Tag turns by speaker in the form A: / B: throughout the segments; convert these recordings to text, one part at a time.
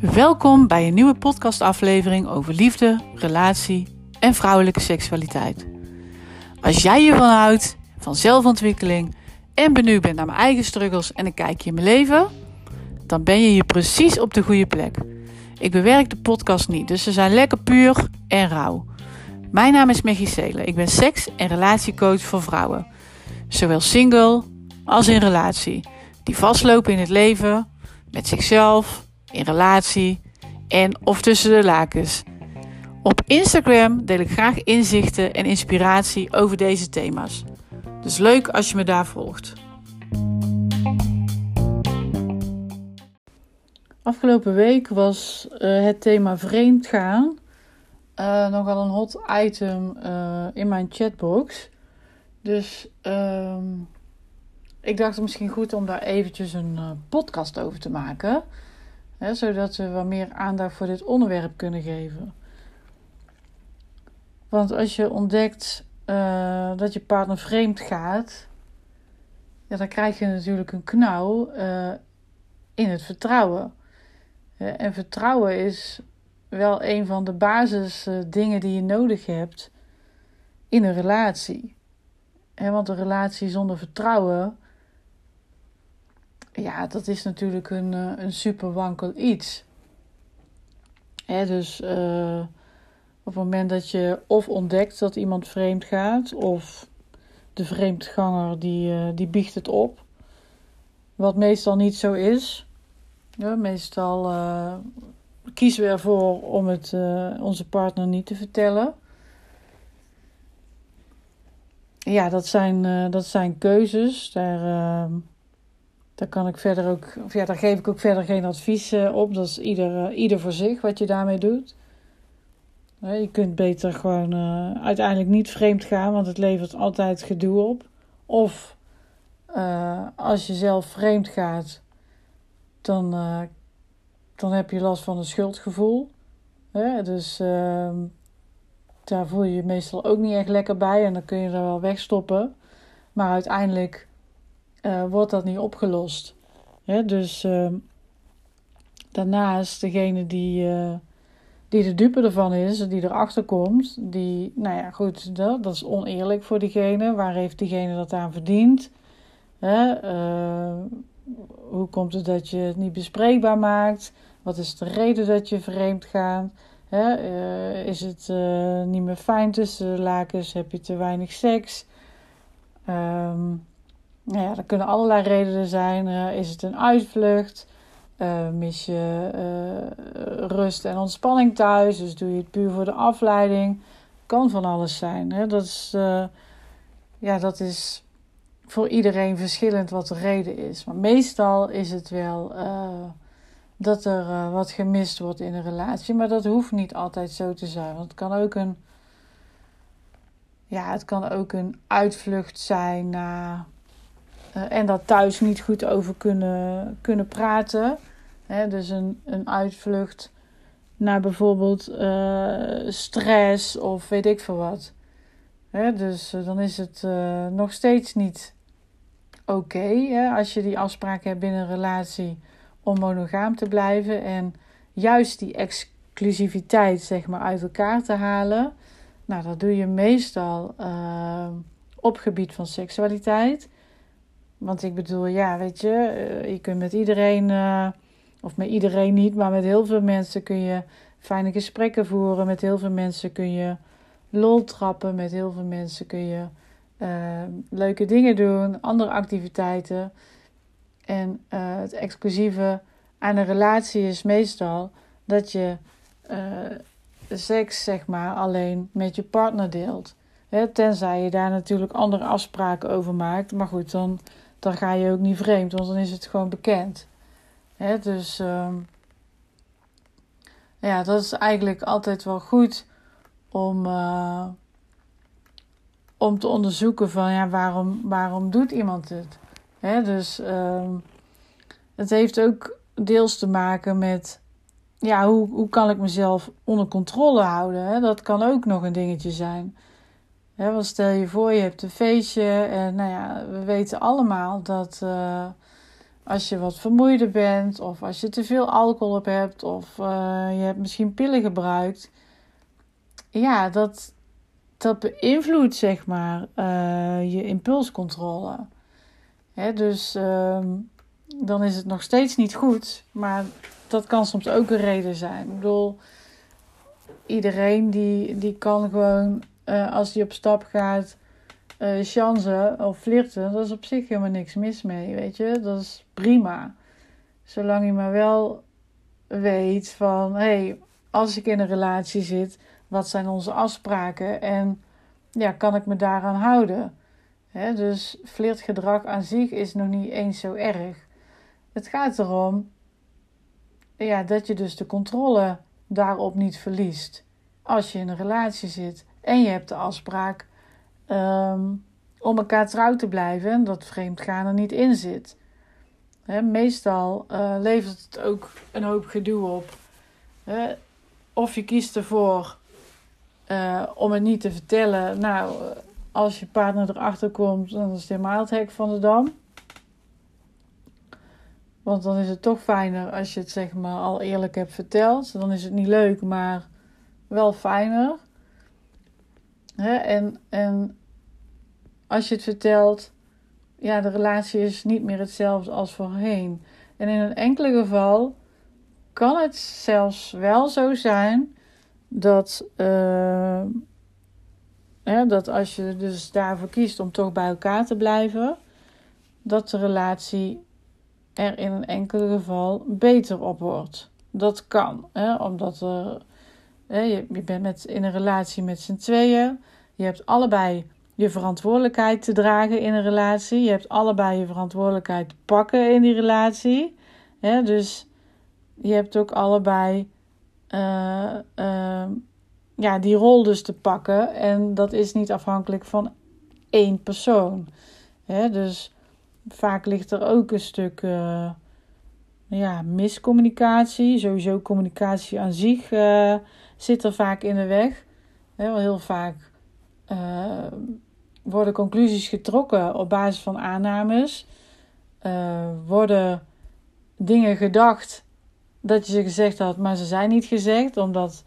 A: Welkom bij een nieuwe podcastaflevering over liefde, relatie en vrouwelijke seksualiteit. Als jij hiervan houdt, van zelfontwikkeling en benieuwd bent naar mijn eigen struggles en een kijkje in mijn leven, dan ben je hier precies op de goede plek. Ik bewerk de podcast niet, dus ze zijn lekker puur en rauw. Mijn naam is Maggie Seelen. Ik ben seks- en relatiecoach voor vrouwen. Zowel single als in relatie. Die vastlopen in het leven, met zichzelf, in relatie en of tussen de lakens. Op Instagram deel ik graag inzichten en inspiratie over deze thema's. Dus leuk als je me daar volgt. Afgelopen week was uh, het thema vreemd gaan uh, nogal een hot item uh, in mijn chatbox. Dus uh, ik dacht het misschien goed om daar eventjes een podcast over te maken. Hè, zodat we wat meer aandacht voor dit onderwerp kunnen geven. Want als je ontdekt dat je partner vreemd gaat, ja, dan krijg je natuurlijk een knauw in het vertrouwen. En vertrouwen is wel een van de basisdingen die je nodig hebt in een relatie. want een relatie zonder vertrouwen, ja, dat is natuurlijk een, eh, een super wankel iets. dus uh, op het moment dat je of ontdekt dat iemand vreemd gaat, of de vreemdganger die, uh, die biecht het op. Wat meestal niet zo is. Ja, meestal kiezen we ervoor om het onze partner niet te vertellen. Ja, dat zijn, dat zijn keuzes. Daar, daar kan ik verder ook, of ja, daar geef ik ook verder geen advies eh, op. Dat is ieder, ieder voor zich wat je daarmee doet. Je kunt beter gewoon uiteindelijk niet vreemd gaan, want het levert altijd gedoe op. Of als je zelf vreemd gaat, dan dan heb je last van een schuldgevoel. Hè? Dus uh, daar voel je je meestal ook niet echt lekker bij en dan kun je er wel wegstoppen. Maar uiteindelijk uh, wordt dat niet opgelost. Hè? Dus uh, daarnaast, degene die, uh, die de dupe ervan is, die erachter komt, die, nou ja, goed, dat, dat is oneerlijk voor diegene. Waar heeft diegene dat aan verdiend? Hè? hoe komt het dat je het niet bespreekbaar maakt? Wat is de reden dat je vreemd gaat? Is het niet meer fijn tussen de lakens? Heb je te weinig seks? Um, nou ja, er kunnen allerlei redenen zijn. Uh, is het een uitvlucht? mis je rust en ontspanning thuis? Dus doe je het puur voor de afleiding? Kan van alles zijn. Hè? Dat, is, ja, dat is voor iedereen verschillend wat de reden is. Maar meestal is het wel dat er wat gemist wordt in een relatie. Maar dat hoeft niet altijd zo te zijn. Want het kan ook een. Ja, het kan ook een uitvlucht zijn naar. Uh, en daar thuis niet goed over kunnen, kunnen praten. Hè, dus een, een uitvlucht naar bijvoorbeeld uh, stress of weet ik veel wat. Hè, dus dan is het nog steeds niet oké als je die afspraak hebt binnen een relatie om monogaam te blijven en juist die exclusiviteit zeg maar uit elkaar te halen. Nou, dat doe je meestal op gebied van seksualiteit. Want ik bedoel, ja, weet je, uh, je kunt met iedereen, uh, of met iedereen niet, maar met heel veel mensen kun je fijne gesprekken voeren. Met heel veel mensen kun je lol trappen. Met heel veel mensen kun je leuke dingen doen, andere activiteiten. En het exclusieve aan een relatie is meestal dat je seks, zeg maar, alleen met je partner deelt. Tenzij je daar natuurlijk andere afspraken over maakt. Maar goed, dan, dan ga je ook niet vreemd, want dan is het gewoon bekend. Hè, dus uh, ja, dat is eigenlijk altijd wel goed om, uh, om te onderzoeken van ja, waarom, waarom doet iemand het? Hè, dus uh, het heeft ook deels te maken met ja, hoe, hoe kan ik mezelf onder controle houden? Hè? Dat kan ook nog een dingetje zijn. Hè, want stel je voor, je hebt een feestje en nou ja, we weten allemaal dat uh, als je wat vermoeider bent, of als je te veel alcohol op hebt, of uh, je hebt misschien pillen gebruikt. Ja, dat, dat beïnvloedt zeg maar uh, je impulscontrole. Dus uh, dan is het nog steeds niet goed, maar dat kan soms ook een reden zijn. Ik bedoel, iedereen die, die kan gewoon, uh, als die op stap gaat, uh, chansen of flirten, dat is op zich helemaal niks mis mee, weet je. Dat is prima. Zolang je maar wel weet van, hé, hey, als ik in een relatie zit, wat zijn onze afspraken en ja, kan ik me daaraan houden? He, dus flirtgedrag aan zich is nog niet eens zo erg. Het gaat erom ja, dat je dus de controle daarop niet verliest. Als je in een relatie zit en je hebt de afspraak um, om elkaar trouw te blijven en dat vreemdgaan er niet in zit. Meestal uh, levert het ook een hoop gedoe op. Of je kiest ervoor uh, om het niet te vertellen. Nou, als je partner erachter komt, dan is het helemaal het hek van de dam. Want dan is het toch fijner als je het zeg maar al eerlijk hebt verteld. Dan is het niet leuk, maar wel fijner. En, en als je het vertelt, ja, de relatie is niet meer hetzelfde als voorheen. En in een enkele geval kan het zelfs wel zo zijn dat, hè, dat als je dus daarvoor kiest om toch bij elkaar te blijven, dat de relatie er in een enkele geval beter op wordt. Dat kan, hè, omdat er, je, bent met, in een relatie met z'n tweeën. Je hebt allebei je verantwoordelijkheid te dragen in een relatie. Je hebt allebei je verantwoordelijkheid te pakken in die relatie. Dus je hebt ook allebei uh, uh, ja, die rol dus te pakken. En dat is niet afhankelijk van één persoon. Dus vaak ligt er ook een stuk uh, ja, miscommunicatie. Sowieso communicatie aan zich uh, zit er vaak in de weg. Heel, heel vaak uh, worden conclusies getrokken op basis van aannames. worden dingen gedacht dat je ze gezegd had, maar ze zijn niet gezegd. Omdat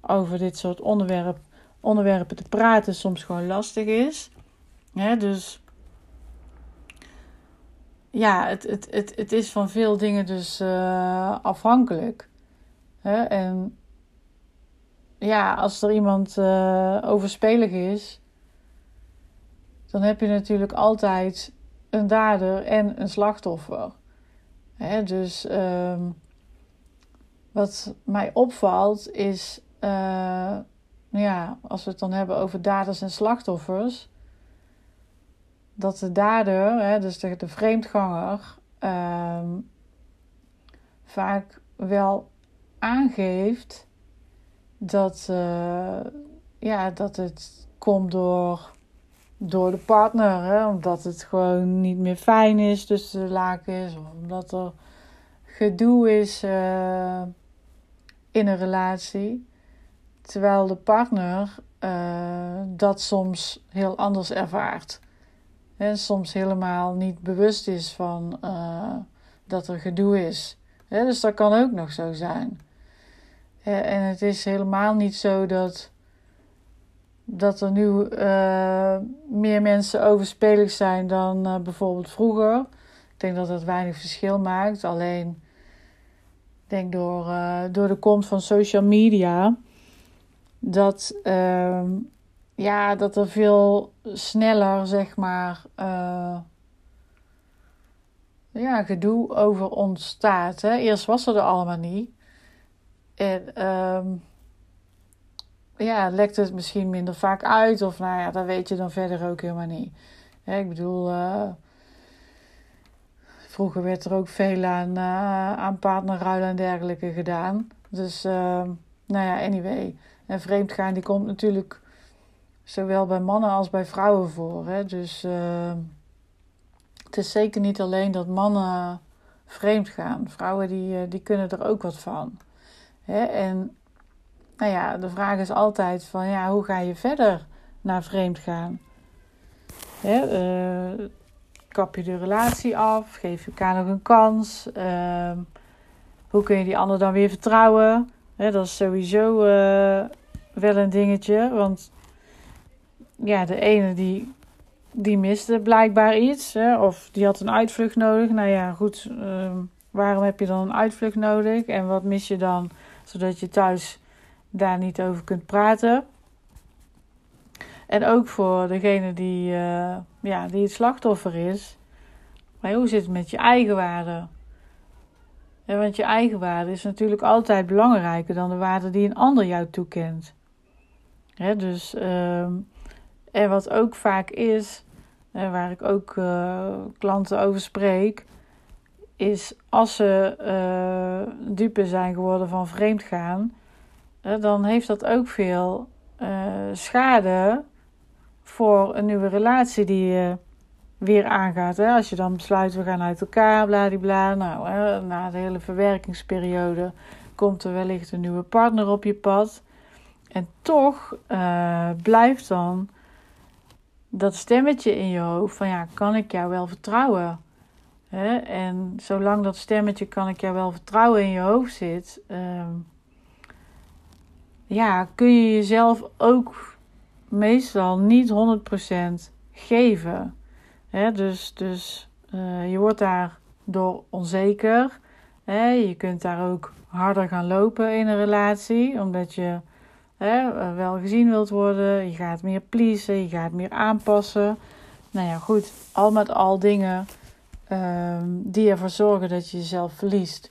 A: over dit soort onderwerp, onderwerpen te praten soms gewoon lastig is. Dus ja, het, het, het, het is van veel dingen dus uh, afhankelijk. Hè? En ja, als er iemand uh, overspelig is, dan heb je natuurlijk altijd een dader en een slachtoffer. Hè? Dus um, wat mij opvalt is, uh, ja, als we het dan hebben over daders en slachtoffers dat de dader, hè, dus de, vreemdganger, um, vaak wel aangeeft dat, uh, ja, dat het komt door, door de partner. Hè, omdat het gewoon niet meer fijn is tussen de lakens. Of omdat er gedoe is uh, in een relatie. Terwijl de partner uh, dat soms heel anders ervaart en soms helemaal niet bewust is van dat er gedoe is. Dus dat kan ook nog zo zijn. En het is helemaal niet zo dat, dat er nu uh, meer mensen overspelig zijn dan uh, bijvoorbeeld vroeger. Ik denk dat dat weinig verschil maakt. Alleen, ik denk door, door de komst van social media dat ehm, ja, dat er veel sneller, zeg maar, ja, gedoe over ontstaat. Hè? Eerst was er allemaal niet. En um, ja, lekt het misschien minder vaak uit. Of nou ja, dat weet je dan verder ook helemaal niet. Ik bedoel, uh, vroeger werd er ook veel aan, uh, aan partnerruilen en dergelijke gedaan. Dus, uh, nou ja, anyway. En vreemdgaan, die komt natuurlijk zowel bij mannen als bij vrouwen voor. Hè? Dus uh, het is zeker niet alleen dat mannen vreemd gaan. Vrouwen die, uh, die kunnen er ook wat van. Hè? En nou ja, de vraag is altijd van ja, hoe ga je verder naar vreemd gaan? Hè? Uh, kap je de relatie af? Geef je elkaar nog een kans? Ehm, hoe kun je die ander dan weer vertrouwen? dat is sowieso uh, wel een dingetje. Want ja, de ene die, die miste blijkbaar iets. Hè, of die had een uitvlucht nodig. Nou ja, goed. Ehm, waarom heb je dan een uitvlucht nodig? En wat mis je dan? Zodat je thuis daar niet over kunt praten. En ook voor degene die, uh, ja, die het slachtoffer is. Maar hoe zit het met je eigenwaarde? Ja, want je eigenwaarde is natuurlijk altijd belangrijker dan de waarde die een ander jou toekent. Dus, uh, en wat ook vaak is, waar ik ook uh, klanten over spreek, is als ze uh, dupe zijn geworden van vreemdgaan, dan heeft dat ook veel schade voor een nieuwe relatie die je weer aangaat. Hè? Als je dan besluit, we gaan uit elkaar, bladibla. Nou, hè, na de hele verwerkingsperiode komt er wellicht een nieuwe partner op je pad. En toch uh, blijft dan dat stemmetje in je hoofd van ja, kan ik jou wel vertrouwen? En zolang dat stemmetje kan ik jou wel vertrouwen in je hoofd zit, uh, ja, kun je jezelf ook meestal niet 100% geven. Dus dus uh, je wordt daardoor onzeker. Je kunt daar ook harder gaan lopen in een relatie, omdat je wel gezien wilt worden. Je gaat meer pleasen, je gaat meer aanpassen. Nou ja, goed, al met al dingen um, die ervoor zorgen dat je jezelf verliest.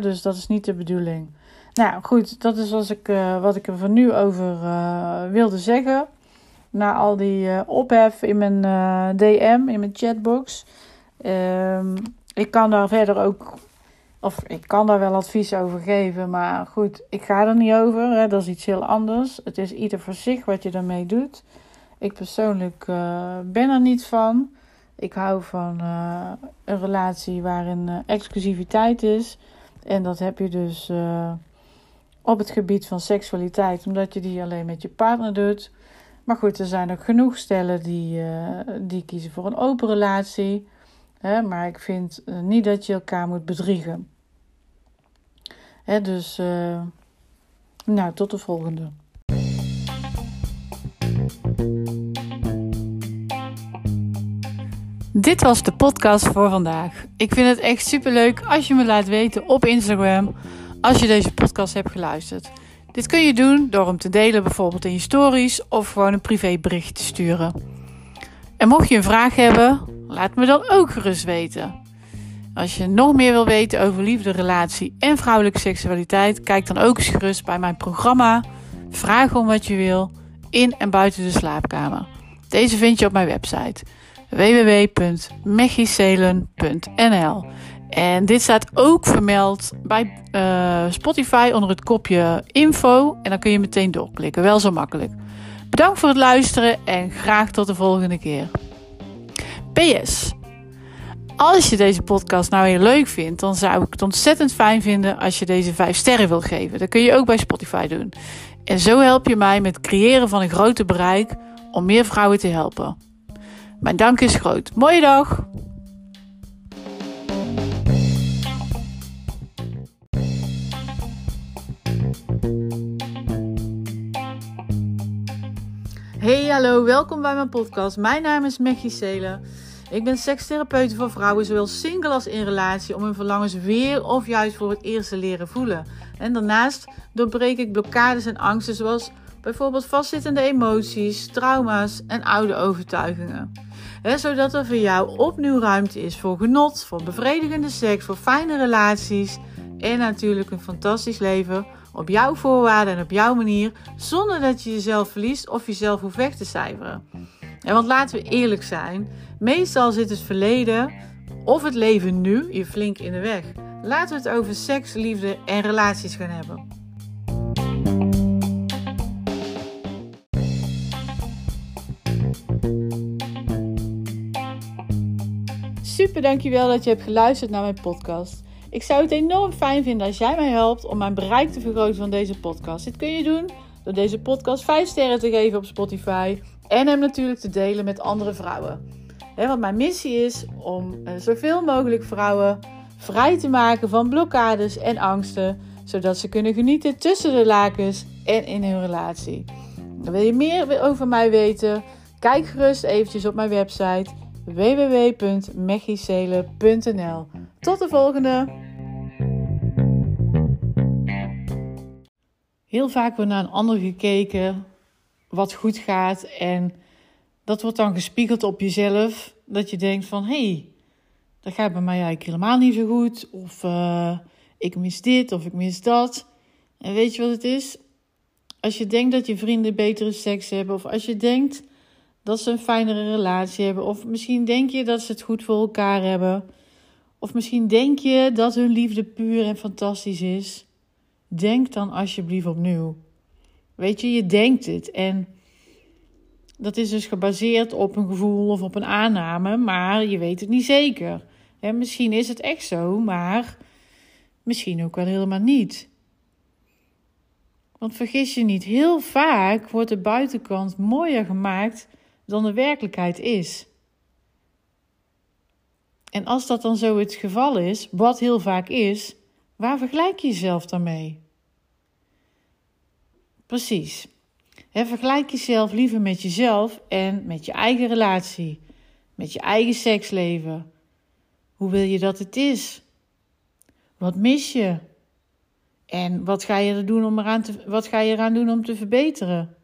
A: Dus dat is niet de bedoeling. Nou goed, dat is wat ik, uh, wat ik er van nu over uh, wilde zeggen. Na al die uh, ophef in mijn DM, in mijn chatbox. Ehm, ik kan daar verder ook, of ik kan daar wel advies over geven. Maar goed, ik ga er niet over. Hè, dat is iets heel anders. Het is ieder voor zich wat je daarmee doet. Ik persoonlijk ben er niet van. Ik hou van een relatie waarin exclusiviteit is. En dat heb je dus op het gebied van seksualiteit, omdat je die alleen met je partner doet. Maar goed, er zijn ook genoeg stellen die, die kiezen voor een open relatie. Hè, maar ik vind niet dat je elkaar moet bedriegen. Hè, dus, nou, tot de volgende. Dit was de podcast voor vandaag. Ik vind het echt superleuk als je me laat weten op Instagram als je deze podcast hebt geluisterd. Dit kun je doen door hem te delen bijvoorbeeld in je stories of gewoon een privébericht te sturen. En mocht je een vraag hebben, laat me dan ook gerust weten. Als je nog meer wil weten over liefde, relatie en vrouwelijke seksualiteit, kijk dan ook eens gerust bij mijn programma Vraag om wat je wil in en buiten de slaapkamer. Deze vind je op mijn website www.mechicelen.nl. En dit staat ook vermeld bij uh, Spotify onder het kopje info. En dan kun je meteen doorklikken. Wel zo makkelijk. Bedankt voor het luisteren en graag tot de volgende keer. PS. Als je deze podcast nou heel leuk vindt, dan zou ik het ontzettend fijn vinden als je deze 5 sterren wil geven. Dat kun je ook bij Spotify doen. En zo help je mij met het creëren van een groter bereik om meer vrouwen te helpen. Mijn dank is groot. Mooie dag! Hey, hallo, welkom bij mijn podcast. Mijn naam is Mechie Selen. Ik ben sekstherapeut voor vrouwen, zowel single als in relatie, om hun verlangens weer of juist voor het eerst te leren voelen. En daarnaast doorbreek ik blokkades en angsten, zoals bijvoorbeeld vastzittende emoties, trauma's en oude overtuigingen. Zodat er voor jou opnieuw ruimte is voor genot, voor bevredigende seks, voor fijne relaties en natuurlijk een fantastisch leven op jouw voorwaarden en op jouw manier, zonder dat je jezelf verliest of jezelf hoeft weg te cijferen. En want laten we eerlijk zijn, meestal zit het verleden of het leven nu je flink in de weg. Laten we het over seks, liefde en relaties gaan hebben. Super, dankjewel dat je hebt geluisterd naar mijn podcast. Ik zou het enorm fijn vinden als jij mij helpt om mijn bereik te vergroten van deze podcast. Dit kun je doen door deze podcast 5 sterren te geven op Spotify en hem natuurlijk te delen met andere vrouwen. want mijn missie is om uh, zoveel mogelijk vrouwen vrij te maken van blokkades en angsten, zodat ze kunnen genieten tussen de lakens en in hun relatie. Wil je meer over mij weten? Kijk gerust eventjes op mijn website www.mechicele.nl. Tot de volgende! Heel vaak wordt naar een ander gekeken wat goed gaat en dat wordt dan gespiegeld op jezelf. Dat je denkt van, hé, hey, dat gaat bij mij eigenlijk helemaal niet zo goed. Of uh, ik mis dit of ik mis dat. En weet je wat het is? Als je denkt dat je vrienden betere seks hebben, of als je denkt dat ze een fijnere relatie hebben, of misschien denk je dat ze het goed voor elkaar hebben, of misschien denk je dat hun liefde puur en fantastisch is, denk dan alsjeblieft opnieuw. Weet je, je denkt het en dat is dus gebaseerd op een gevoel of op een aanname, maar je weet het niet zeker. misschien is het echt zo, maar misschien ook wel helemaal niet. Want vergis je niet, heel vaak wordt de buitenkant mooier gemaakt dan de werkelijkheid is. En als dat dan zo het geval is, wat heel vaak is, waar vergelijk je jezelf dan mee? Precies. vergelijk jezelf liever met jezelf en met je eigen relatie, met je eigen seksleven. Hoe wil je dat het is? Wat mis je? En wat ga je er doen om eraan te, wat ga je eraan doen om te verbeteren?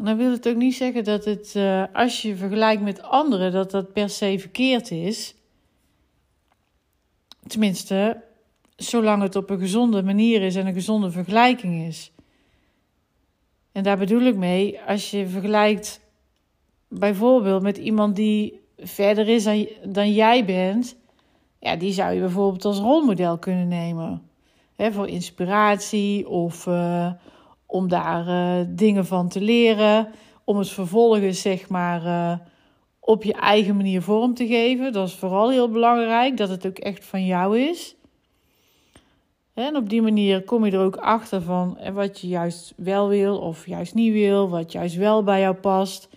A: En dan wil het ook niet zeggen dat het, uh, als je vergelijkt met anderen, dat dat per se verkeerd is. Tenminste, zolang het op een gezonde manier is en een gezonde vergelijking is. En daar bedoel ik mee, als je vergelijkt bijvoorbeeld met iemand die verder is dan, jij bent, ja, die zou je bijvoorbeeld als rolmodel kunnen nemen. Hè, voor inspiratie of uh, om daar uh, dingen van te leren. Om het vervolgens, zeg maar, uh, op je eigen manier vorm te geven. Dat is vooral heel belangrijk, dat het ook echt van jou is. En op die manier kom je er ook achter van wat je juist wel wil of juist niet wil, wat juist wel bij jou past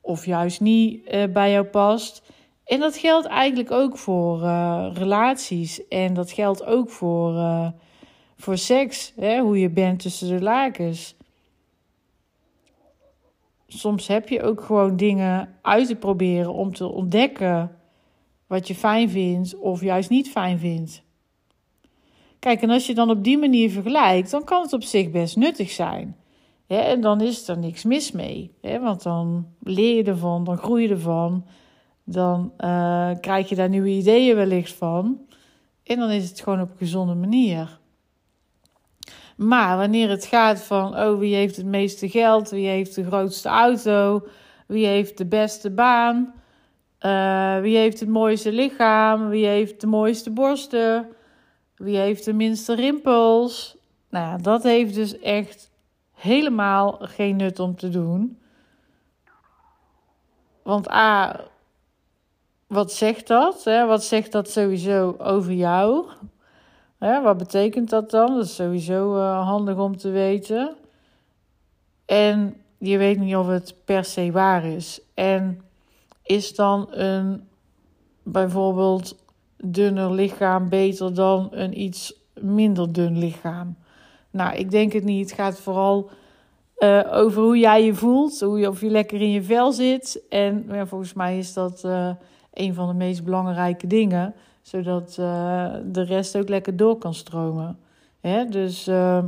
A: of juist niet bij jou past. En dat geldt eigenlijk ook voor relaties. En dat geldt ook voor, voor seks. Hè? Hoe je bent tussen de lakens. Soms heb je ook gewoon dingen uit te proberen om te ontdekken wat je fijn vindt of juist niet fijn vindt. Kijk, en als je dan op die manier vergelijkt, dan kan het op zich best nuttig zijn. En dan is er niks mis mee. Want dan leer je ervan, dan groei je ervan dan uh, krijg je daar nieuwe ideeën wellicht van. En dan is het gewoon op een gezonde manier. Maar wanneer het gaat van, oh, wie heeft het meeste geld, wie heeft de grootste auto, wie heeft de beste baan, uh, wie heeft het mooiste lichaam, wie heeft de mooiste borsten, wie heeft de minste rimpels. Nou dat heeft dus echt helemaal geen nut om te doen. Want A, wat zegt dat? Hè? Wat zegt dat sowieso over jou? Hè? Wat betekent dat dan? Dat is sowieso uh, handig om te weten. En je weet niet of het per se waar is. En is dan een bijvoorbeeld dunner lichaam beter dan een iets minder dun lichaam? Nou, ik denk het niet. Het gaat vooral uh, over hoe jij je voelt, hoe je, of je lekker in je vel zit. En ja, volgens mij is dat. Uh, een van de meest belangrijke dingen, zodat uh, de rest ook lekker door kan stromen. Hè? Dus uh,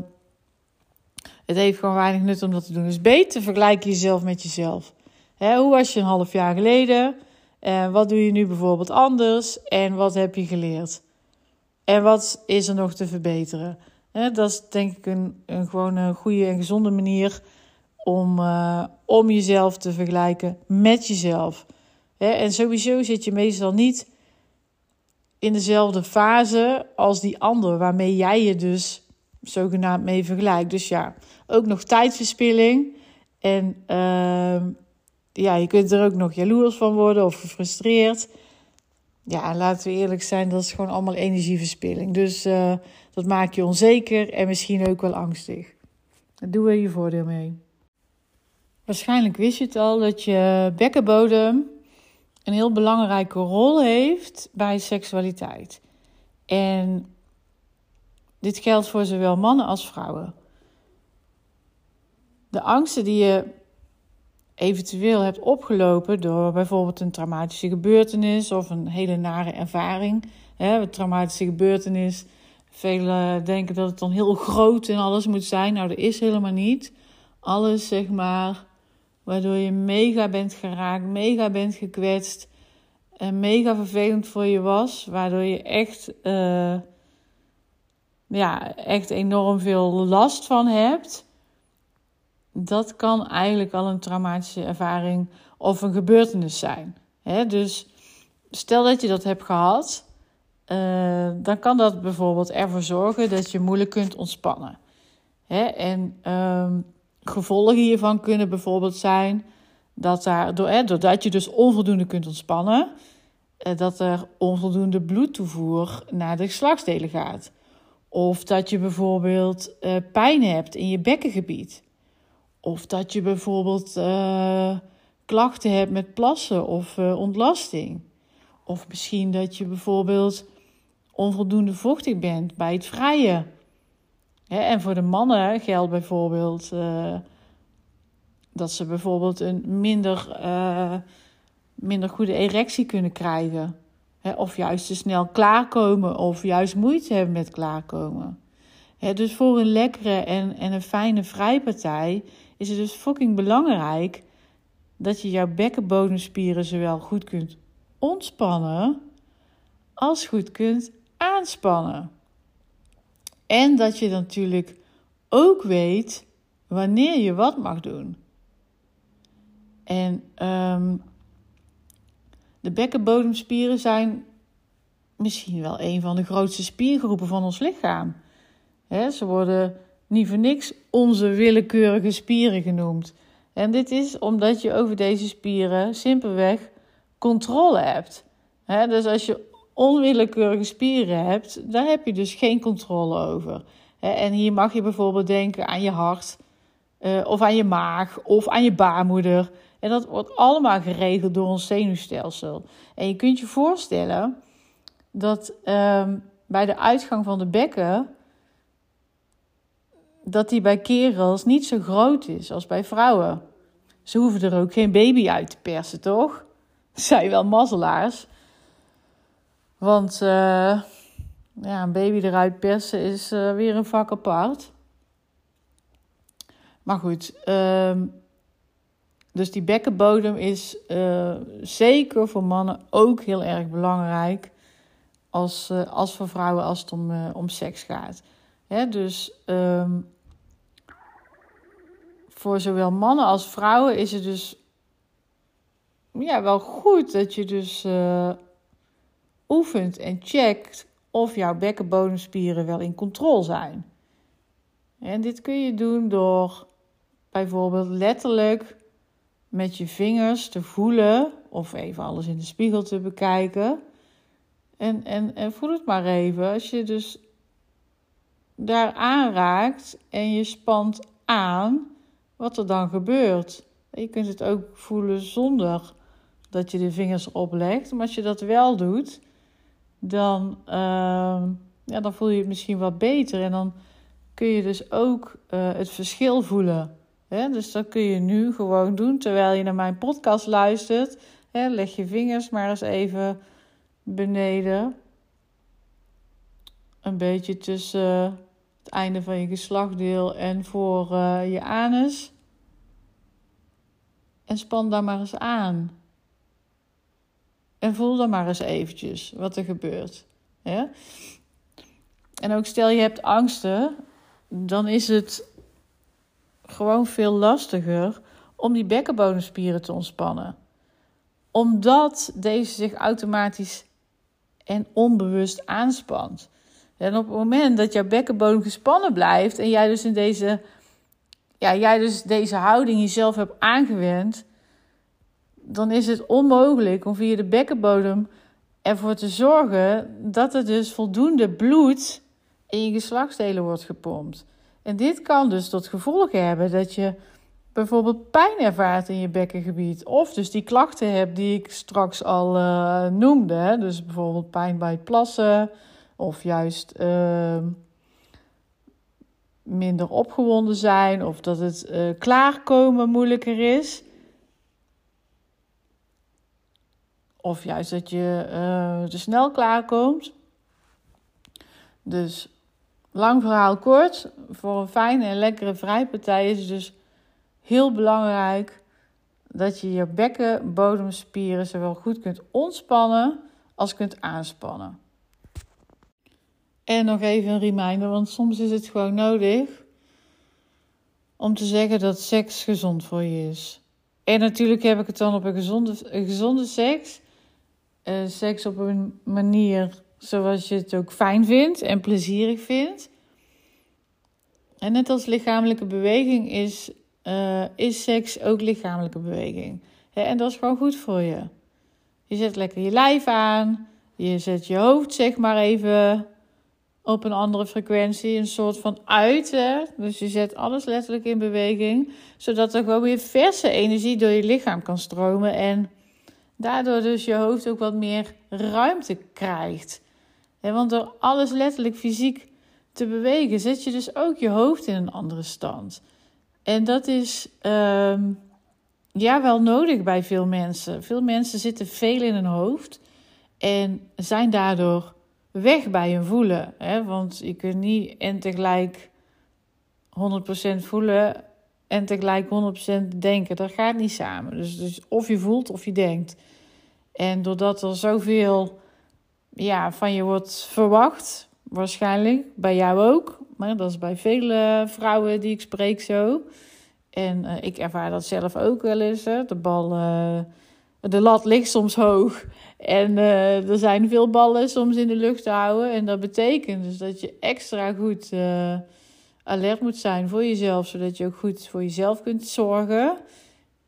A: het heeft gewoon weinig nut om dat te doen. Dus beter vergelijk jezelf met jezelf. Hè? Hoe was je een half jaar geleden? En wat doe je nu bijvoorbeeld anders? En wat heb je geleerd? En wat is er nog te verbeteren? Hè? Dat is denk ik een, een gewoon een goede en gezonde manier om, uh, om jezelf te vergelijken met jezelf. En sowieso zit je meestal niet in dezelfde fase als die ander, waarmee jij je dus zogenaamd mee vergelijkt. Dus ja, ook nog tijdverspilling. En uh, ja, je kunt er ook nog jaloers van worden of gefrustreerd. Ja, laten we eerlijk zijn, dat is gewoon allemaal energieverspilling. Dus uh, dat maakt je onzeker en misschien ook wel angstig. Daar doe er je voordeel mee. Waarschijnlijk wist je het al dat je bekkenbodem een heel belangrijke rol heeft bij seksualiteit. En dit geldt voor zowel mannen als vrouwen. De angsten die je eventueel hebt opgelopen door bijvoorbeeld een traumatische gebeurtenis of een hele nare ervaring. een traumatische gebeurtenis. Velen denken dat het dan heel groot en alles moet zijn. Nou, dat is helemaal niet. Alles, zeg maar, waardoor je mega bent geraakt, mega bent gekwetst en mega vervelend voor je was, waardoor je echt, uh, ja, echt enorm veel last van hebt. Dat kan eigenlijk al een traumatische ervaring of een gebeurtenis zijn. Hè? Dus stel dat je dat hebt gehad, uh, dan kan dat bijvoorbeeld ervoor zorgen dat je moeilijk kunt ontspannen. Hè? En um, gevolgen hiervan kunnen bijvoorbeeld zijn dat daar, door, doordat je dus onvoldoende kunt ontspannen, eh, dat er onvoldoende bloedtoevoer naar de geslachtsdelen gaat. Of dat je bijvoorbeeld uh, pijn hebt in je bekkengebied. Of dat je bijvoorbeeld uh, klachten hebt met plassen of ontlasting. Of misschien dat je bijvoorbeeld onvoldoende vochtig bent bij het vrijen. En voor de mannen geldt bijvoorbeeld dat ze bijvoorbeeld een minder, uh, minder goede erectie kunnen krijgen. Of juist te snel klaarkomen of juist moeite hebben met klaarkomen. Dus voor een lekkere en, en een fijne vrijpartij is het dus fucking belangrijk dat je jouw bekkenbodemspieren zowel goed kunt ontspannen als goed kunt aanspannen. En dat je natuurlijk ook weet wanneer je wat mag doen. En um, de bekkenbodemspieren zijn misschien wel een van de grootste spiergroepen van ons lichaam. ze worden niet voor niks onze willekeurige spieren genoemd. En dit is omdat je over deze spieren simpelweg controle hebt. dus als je onwillekeurige spieren hebt, daar heb je dus geen controle over. en hier mag je bijvoorbeeld denken aan je hart, uh, of aan je maag, of aan je baarmoeder. En dat wordt allemaal geregeld door ons zenuwstelsel. En je kunt je voorstellen dat ehm, bij de uitgang van de bekken, dat die bij kerels niet zo groot is als bij vrouwen. Ze hoeven er ook geen baby uit te persen, toch? Zij wel mazzelaars. Want uh, ja, een baby eruit persen is uh, weer een vak apart. Maar goed, um, dus die bekkenbodem is uh, zeker voor mannen ook heel erg belangrijk. Als, als voor vrouwen als het om, om seks gaat. Dus um, voor zowel mannen als vrouwen is het dus ja, wel goed dat je dus oefent en checkt of jouw bekkenbodemspieren wel in controle zijn. En dit kun je doen door bijvoorbeeld letterlijk met je vingers te voelen of even alles in de spiegel te bekijken. En, en, en voel het maar even. Als je dus daar aanraakt en je spant aan, wat er dan gebeurt. Je kunt het ook voelen zonder dat je de vingers oplegt. Maar als je dat wel doet, dan, uh, ja, dan voel je het misschien wat beter. En dan kun je dus ook uh, het verschil voelen dus dat kun je nu gewoon doen terwijl je naar mijn podcast luistert. leg je vingers maar eens even beneden. Een beetje tussen het einde van je geslachtdeel en voor uh, je anus. En span daar maar eens aan. En voel dan maar eens eventjes wat er gebeurt. En ook stel je hebt angsten, dan is het gewoon veel lastiger om die bekkenbodemspieren te ontspannen. Omdat deze zich automatisch en onbewust aanspant. En op het moment dat jouw bekkenbodem gespannen blijft en jij dus in deze, ja, jij dus deze houding jezelf hebt aangewend, dan is het onmogelijk om via de bekkenbodem ervoor te zorgen dat er dus voldoende bloed in je geslachtsdelen wordt gepompt. En dit kan dus tot gevolg hebben dat je bijvoorbeeld pijn ervaart in je bekkengebied. Of dus die klachten hebt die ik straks al uh, noemde. Dus bijvoorbeeld pijn bij het plassen. Of juist uh, minder opgewonden zijn. Of dat het uh, klaarkomen moeilijker is. Of juist dat je te snel klaarkomt. Dus lang verhaal kort. Voor een fijne en lekkere vrijpartij is het dus heel belangrijk dat je je bekkenbodemspieren zowel goed kunt ontspannen als kunt aanspannen. En nog even een reminder, want soms is het gewoon nodig om te zeggen dat seks gezond voor je is. En natuurlijk heb ik het dan op een gezonde, een gezonde seks. Uh, seks op een manier zoals je het ook fijn vindt en plezierig vindt. En net als lichamelijke beweging is uh, is seks ook lichamelijke beweging. en dat is gewoon goed voor je. Je zet lekker je lijf aan. Je zet je hoofd, zeg maar, even op een andere frequentie. Een soort van uiten. Dus je zet alles letterlijk in beweging. Zodat er gewoon weer verse energie door je lichaam kan stromen. En daardoor dus je hoofd ook wat meer ruimte krijgt. want door alles letterlijk fysiek te bewegen, zet je dus ook je hoofd in een andere stand. En dat is ehm, ja wel nodig bij veel mensen. Veel mensen zitten veel in hun hoofd en zijn daardoor weg bij hun voelen. Hè? Want je kunt niet en tegelijk 100% voelen en tegelijk 100% denken. Dat gaat niet samen. Dus, dus of je voelt of je denkt. En doordat er zoveel ja, van je wordt verwacht, waarschijnlijk, bij jou ook, maar dat is bij vele vrouwen die ik spreek zo. En uh, ik ervaar dat zelf ook wel eens. Hè. De bal, uh, de lat ligt soms hoog. En uh, er zijn veel ballen soms in de lucht te houden. En dat betekent dus dat je extra goed alert moet zijn voor jezelf. Zodat je ook goed voor jezelf kunt zorgen.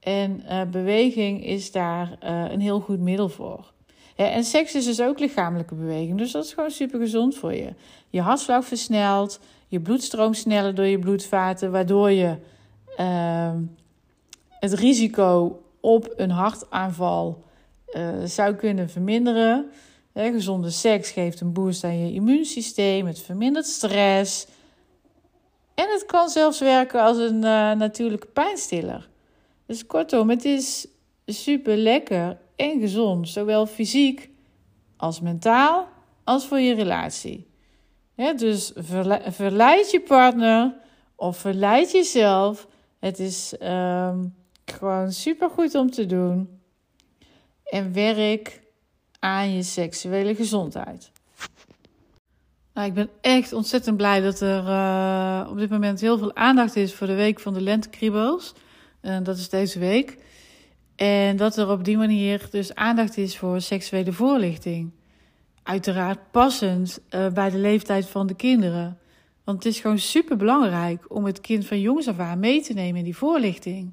A: En beweging is daar een heel goed middel voor. en seks is dus ook lichamelijke beweging. Dus dat is gewoon super gezond voor je. Je hartslag versnelt je bloedstroom sneller door je bloedvaten, waardoor je uh, het risico op een hartaanval uh, zou kunnen verminderen. gezonde seks geeft een boost aan je immuunsysteem, het vermindert stress. En het kan zelfs werken als een natuurlijke pijnstiller. Dus kortom, het is super lekker en gezond, zowel fysiek als mentaal, als voor je relatie dus verleid je partner of verleid jezelf. Het is um, gewoon super goed om te doen. En werk aan je seksuele gezondheid. Nou, ik ben echt ontzettend blij dat er uh, op dit moment heel veel aandacht is voor de week van de lentekriebels. En dat is deze week. En dat er op die manier dus aandacht is voor seksuele voorlichting uiteraard passend uh, bij de leeftijd van de kinderen. Want het is gewoon super belangrijk om het kind van jongs af aan mee te nemen in die voorlichting.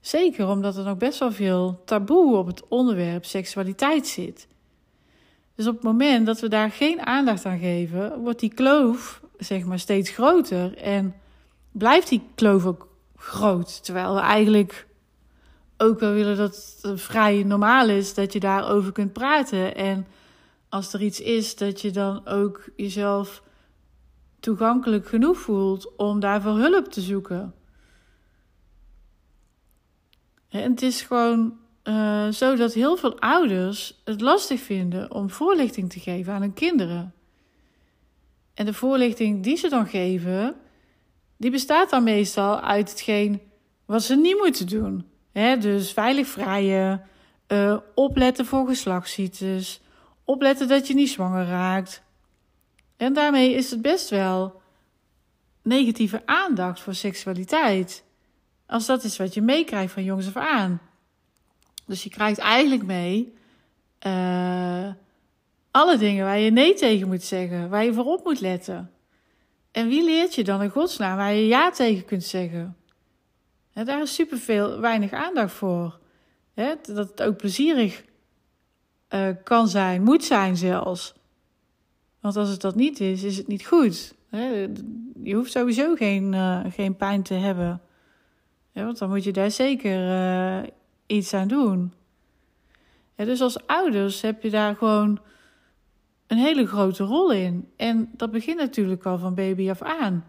A: Zeker omdat er nog best wel veel taboe op het onderwerp seksualiteit zit. Dus op het moment dat we daar geen aandacht aan geven, wordt die kloof zeg maar steeds groter en blijft die kloof ook groot. Terwijl we eigenlijk ook wel willen dat het vrij normaal is dat je daarover kunt praten en als er iets is, dat je dan ook jezelf toegankelijk genoeg voelt om daarvoor hulp te zoeken. En het is gewoon uh, zo dat heel veel ouders het lastig vinden om voorlichting te geven aan hun kinderen. En de voorlichting die ze dan geven, die bestaat dan meestal uit hetgeen wat ze niet moeten doen. dus veilig vrijen, uh, opletten voor geslachtsziektes, opletten dat je niet zwanger raakt. En daarmee is het best wel negatieve aandacht voor seksualiteit. Als dat is wat je meekrijgt van jongs af aan. Dus je krijgt eigenlijk mee uh, alle dingen waar je nee tegen moet zeggen, waar je voorop moet letten. En wie leert je dan in godsnaam waar je ja tegen kunt zeggen? daar is superveel, weinig aandacht voor. dat het ook plezierig uh, kan zijn, moet zijn zelfs. Want als het dat niet is, is het niet goed. Je hoeft sowieso geen, uh, geen pijn te hebben. Want dan moet je daar zeker uh, iets aan doen. Dus als ouders heb je daar gewoon een hele grote rol in. En dat begint natuurlijk al van baby af aan.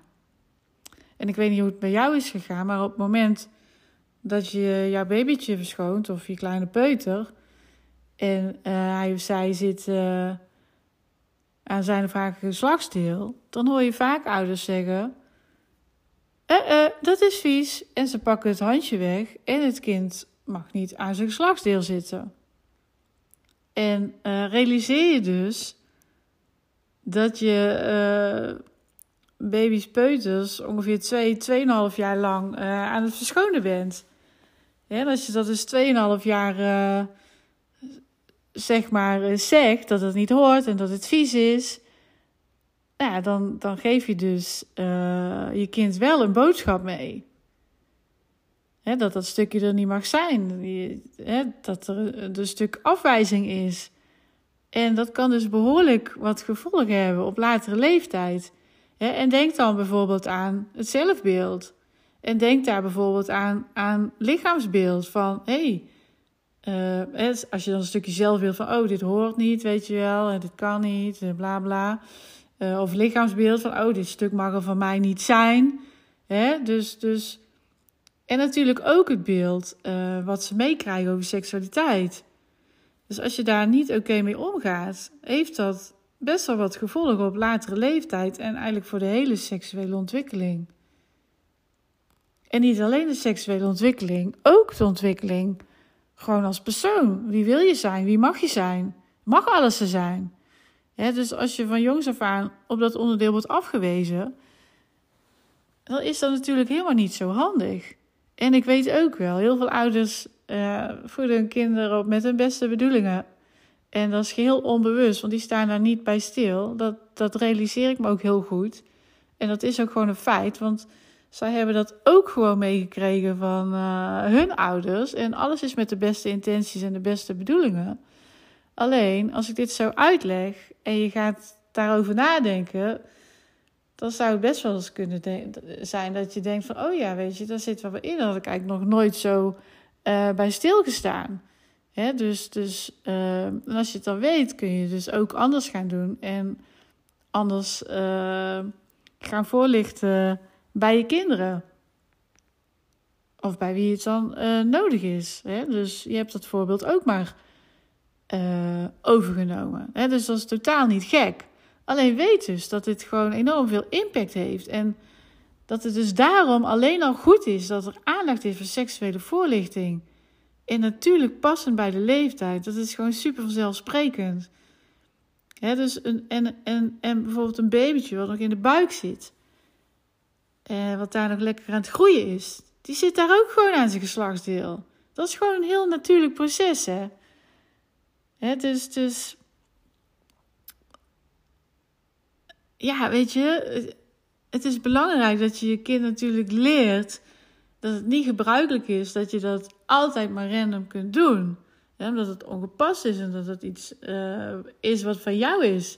A: En ik weet niet hoe het bij jou is gegaan, maar op het moment dat je jouw babytje verschoont of je kleine peuter en uh, hij of zij zit uh, aan zijn of haar geslachtsdeel, dan hoor je vaak ouders zeggen: eh, eh, dat is vies. En ze pakken het handje weg en het kind mag niet aan zijn geslachtsdeel zitten. En uh, realiseer je dus dat je uh, baby's peuters ongeveer 2, twee, 2,5 jaar lang uh, aan het verschonen bent. En als je dat dus 2,5 jaar zeg maar zegt dat het niet hoort en dat het vies is, ja, dan, dan geef je dus je kind wel een boodschap mee. Hè, dat dat stukje er niet mag zijn. Hè, dat er een stuk afwijzing is. En dat kan dus behoorlijk wat gevolgen hebben op latere leeftijd. En denk dan bijvoorbeeld aan het zelfbeeld. En denk daar bijvoorbeeld aan, aan lichaamsbeeld. Van hé, hey, uh, als je dan een stukje zelfbeeld van oh, dit hoort niet, weet je wel, en dit kan niet, bla bla. Uh, of lichaamsbeeld van oh, dit stuk mag er van mij niet zijn. Hè? Dus, dus en natuurlijk ook het beeld uh, wat ze meekrijgen over seksualiteit. Dus als je daar niet oké mee omgaat, heeft dat best wel wat gevolgen op latere leeftijd en eigenlijk voor de hele seksuele ontwikkeling. En niet alleen de seksuele ontwikkeling, ook de ontwikkeling gewoon als persoon. Wie wil je zijn? Wie mag je zijn? Mag alles er zijn? dus als je van jongs af aan op dat onderdeel wordt afgewezen, dan is dat natuurlijk helemaal niet zo handig. En ik weet ook wel, heel veel ouders uh, voeden hun kinderen op met hun beste bedoelingen. En dat is geheel onbewust, want die staan daar niet bij stil. Dat, dat realiseer ik me ook heel goed. En dat is ook gewoon een feit, want zij hebben dat ook gewoon meegekregen van uh, hun ouders. En alles is met de beste intenties en de beste bedoelingen. Alleen, als ik dit zo uitleg en je gaat daarover nadenken, dan zou het best wel eens kunnen zijn dat je denkt van, oh ja, weet je, daar zit wel in. Dat ik eigenlijk nog nooit zo uh, bij stilgestaan. Hè? Dus, dus uh, als je het dan weet, kun je dus ook anders gaan doen en anders uh, gaan voorlichten bij je kinderen. Of bij wie het dan nodig is. Hè? Dus je hebt dat voorbeeld ook maar overgenomen. Hè? Dus dat is totaal niet gek. Alleen weet dus dat dit gewoon enorm veel impact heeft. En dat het dus daarom alleen al goed is dat er aandacht is voor seksuele voorlichting. En natuurlijk passend bij de leeftijd. Dat is gewoon super vanzelfsprekend. Dus een, en, en, en bijvoorbeeld een babytje wat nog in de buik zit. Eh, wat daar nog lekker aan het groeien is. Die zit daar ook gewoon aan zijn geslachtsdeel. Dat is gewoon een heel natuurlijk proces. Hè? He, dus, dus ja, weet je, het is belangrijk dat je je kind natuurlijk leert dat het niet gebruikelijk is dat je dat altijd maar random kunt doen. Ja, omdat het ongepast is en dat het iets uh, is wat van jou is.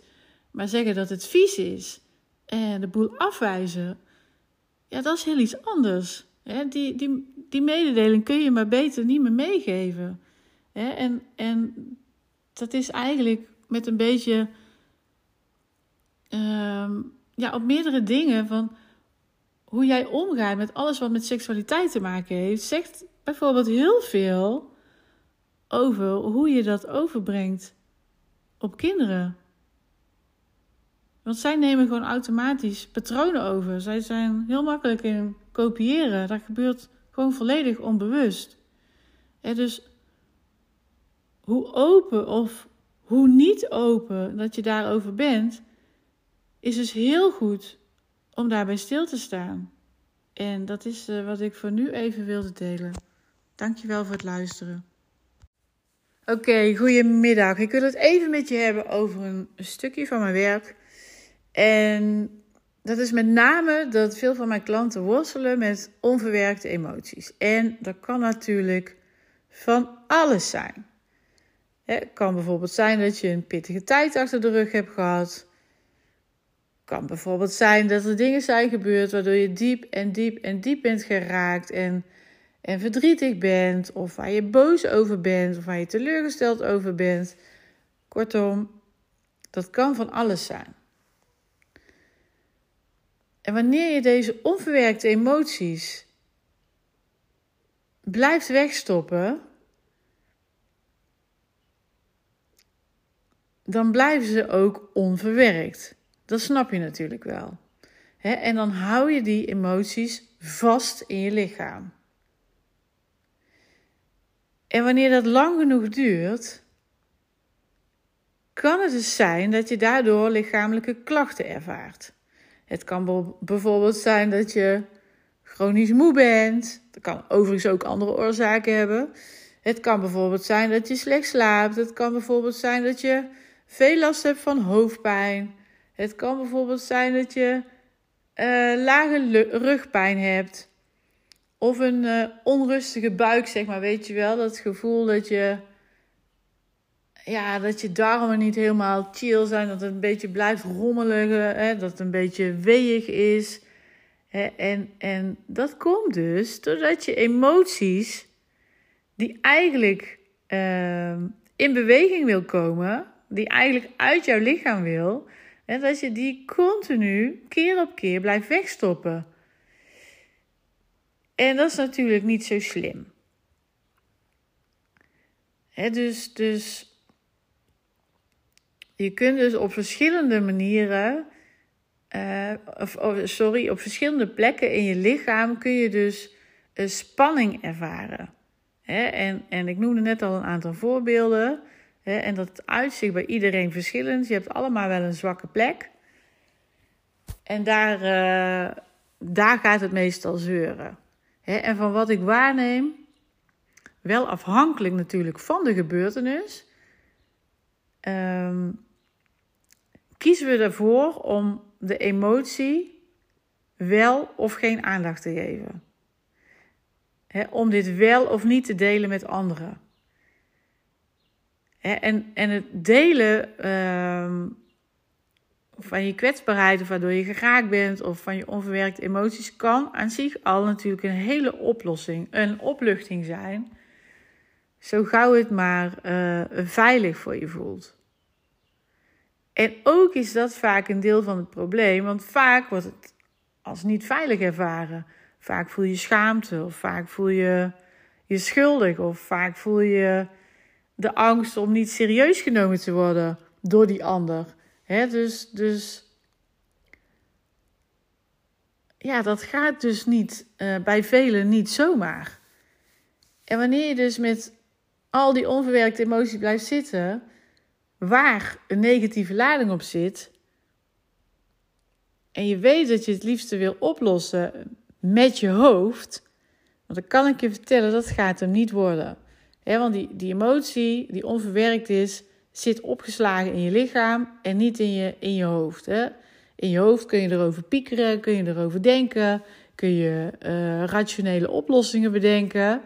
A: Maar zeggen dat het vies is en de boel afwijzen, ja, dat is heel iets anders. die, die, die mededeling kun je maar beter niet meer meegeven. en, en dat is eigenlijk met een beetje Ehm, ja, op meerdere dingen van hoe jij omgaat met alles wat met seksualiteit te maken heeft, zegt bijvoorbeeld heel veel over hoe je dat overbrengt op kinderen. Want zij nemen gewoon automatisch patronen over. Zij zijn heel makkelijk in kopiëren. Dat gebeurt gewoon volledig onbewust. En dus hoe open of hoe niet open dat je daarover bent, is dus heel goed om daarbij stil te staan. En dat is uh, wat ik voor nu even wilde delen. Dankjewel voor het luisteren. Oké, goedemiddag. Ik wil het even met je hebben over een stukje van mijn werk. En dat is met name dat veel van mijn klanten worstelen met onverwerkte emoties. En dat kan natuurlijk van alles zijn. Het kan bijvoorbeeld zijn dat je een pittige tijd achter de rug hebt gehad kan bijvoorbeeld zijn dat er dingen zijn gebeurd waardoor je diep en diep en diep bent geraakt. En en verdrietig bent, of waar je boos over bent, of waar je teleurgesteld over bent. Kortom, dat kan van alles zijn. En wanneer je deze onverwerkte emoties blijft wegstoppen, dan blijven ze ook onverwerkt. Dat snap je natuurlijk wel. en dan hou je die emoties vast in je lichaam. En wanneer dat lang genoeg duurt, kan het dus zijn dat je daardoor lichamelijke klachten ervaart. Het kan bijvoorbeeld zijn dat je chronisch moe bent. Dat kan overigens ook andere oorzaken hebben. Het kan bijvoorbeeld zijn dat je slecht slaapt. Het kan bijvoorbeeld zijn dat je veel last hebt van hoofdpijn. Het kan bijvoorbeeld zijn dat je uh, lage rugpijn hebt. Of een uh, onrustige buik, zeg maar. Weet je wel, dat gevoel dat je ja, dat je darmen niet helemaal chill zijn, dat het een beetje blijft rommelen, hè, dat het een beetje weeg is. Hè, en, en dat komt dus doordat je emoties, die eigenlijk uh, in beweging wil komen, die eigenlijk uit jouw lichaam wil, en dat je die continu, keer op keer, blijft wegstoppen. En dat is natuurlijk niet zo slim. Dus, dus je kunt dus op verschillende manieren, uh, of, sorry, op verschillende plekken in je lichaam kun je dus spanning ervaren. en, en ik noemde net al een aantal voorbeelden. En dat uitzicht bij iedereen verschillend. Je hebt allemaal wel een zwakke plek. En daar, uh, daar gaat het meestal zeuren. en van wat ik waarneem, wel afhankelijk natuurlijk van de gebeurtenis. Um, kiezen we ervoor om de emotie wel of geen aandacht te geven. om dit wel of niet te delen met anderen. En, en het delen ehm, van je kwetsbaarheid, of waardoor je geraakt bent, of van je onverwerkte emoties, kan aan zich al natuurlijk een hele oplossing, een opluchting zijn. Zo gauw het maar uh, veilig voor je voelt. En ook is dat vaak een deel van het probleem, want vaak wordt het als niet veilig ervaren. Vaak voel je schaamte, of vaak voel je je schuldig, of vaak voel je de angst om niet serieus genomen te worden door die ander. He, dus, dus ja, dat gaat dus niet uh, bij velen niet zomaar. En wanneer je dus met al die onverwerkte emoties blijft zitten, waar een negatieve lading op zit. En je weet dat je het liefste wil oplossen met je hoofd. Want dan kan ik je vertellen, dat gaat hem niet worden. Want die, die emotie die onverwerkt is, zit opgeslagen in je lichaam en niet in je, in je hoofd. In je hoofd kun je erover piekeren, kun je erover denken, kun je uh, rationele oplossingen bedenken.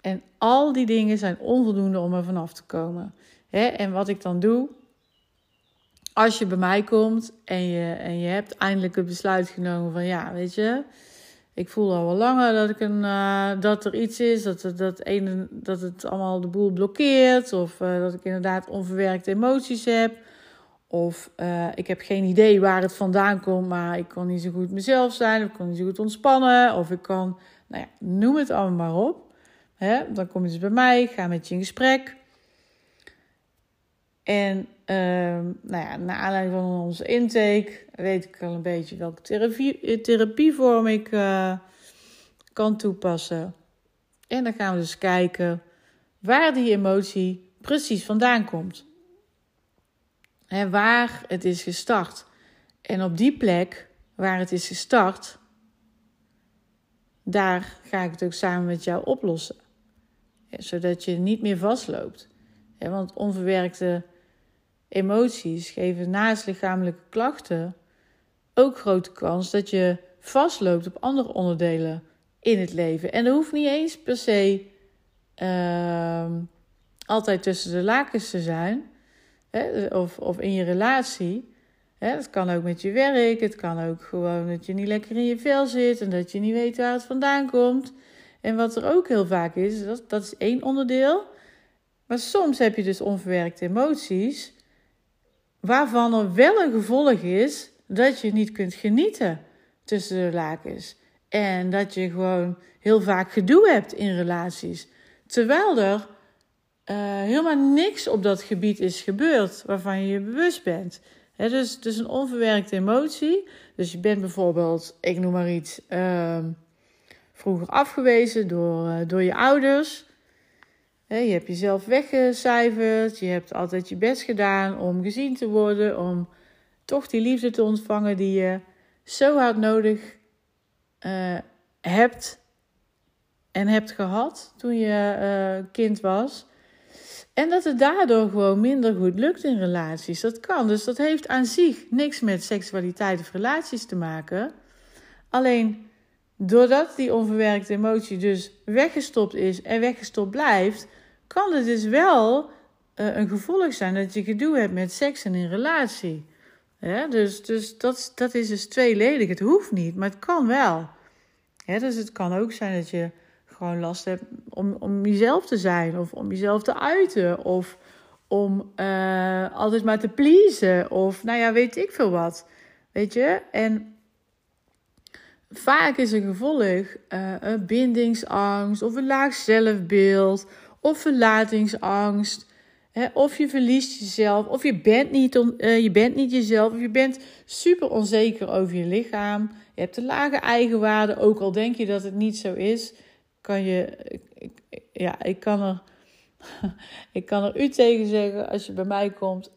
A: En al die dingen zijn onvoldoende om er vanaf te komen. En wat ik dan doe, als je bij mij komt en je, en je hebt eindelijk het besluit genomen van ja, weet je, ik voel al wel langer dat, ik een, uh, dat er iets is, dat, dat, dat, dat het allemaal de boel blokkeert, of uh, dat ik inderdaad onverwerkte emoties heb. Of uh, ik heb geen idee waar het vandaan komt, maar ik kan niet zo goed mezelf zijn, of ik kan niet zo goed ontspannen, of ik kan, nou ja, noem het allemaal maar op. Hè? Dan kom je dus bij mij, ga met je in gesprek. En uh, nou ja, naar aanleiding van onze intake weet ik al een beetje welke therapie, therapievorm ik uh, kan toepassen. En dan gaan we dus kijken waar die emotie precies vandaan komt. En waar het is gestart. En op die plek waar het is gestart, daar ga ik het ook samen met jou oplossen. zodat je niet meer vastloopt. want onverwerkte emoties geven naast lichamelijke klachten ook grote kans dat je vastloopt op andere onderdelen in het leven. En dat hoeft niet eens per se uh, altijd tussen de lakens te zijn, hè, of, of in je relatie. Hè, het kan ook met je werk, het kan ook gewoon dat je niet lekker in je vel zit en dat je niet weet waar het vandaan komt. En wat er ook heel vaak is, dat, dat is één onderdeel. Maar soms heb je dus onverwerkte emoties, waarvan er wel een gevolg is dat je niet kunt genieten tussen de lakens. En dat je gewoon heel vaak gedoe hebt in relaties. Terwijl er uh, helemaal niks op dat gebied is gebeurd waarvan je je bewust bent. Dus, dus een onverwerkte emotie. Dus je bent bijvoorbeeld, ik noem maar iets, uh, vroeger afgewezen door, uh, door je ouders. Je hebt jezelf weggecijferd. Je hebt altijd je best gedaan om gezien te worden. Om toch die liefde te ontvangen die je zo hard nodig uh, hebt en hebt gehad toen je kind was. En dat het daardoor gewoon minder goed lukt in relaties. Dat kan. Dus dat heeft aan zich niks met seksualiteit of relaties te maken. Alleen doordat die onverwerkte emotie dus weggestopt is en weggestopt blijft, kan het dus wel uh, een gevolg zijn dat je gedoe hebt met seks en in relatie. Dus dus dat, dat is dus tweeledig. Het hoeft niet, maar het kan wel. Dus het kan ook zijn dat je gewoon last hebt om, om jezelf te zijn of om jezelf te uiten of om uh, altijd maar te pleasen of nou ja, weet ik veel wat. Weet je? En vaak is een gevolg uh, een bindingsangst of een laag zelfbeeld of verlatingsangst. Hè, of je verliest jezelf, of je bent, niet uh, je bent niet jezelf, of je bent super onzeker over je lichaam. Je hebt een lage eigenwaarde, ook al denk je dat het niet zo is kan je, ik, ja, ik kan er, ik kan er u tegen zeggen als je bij mij komt.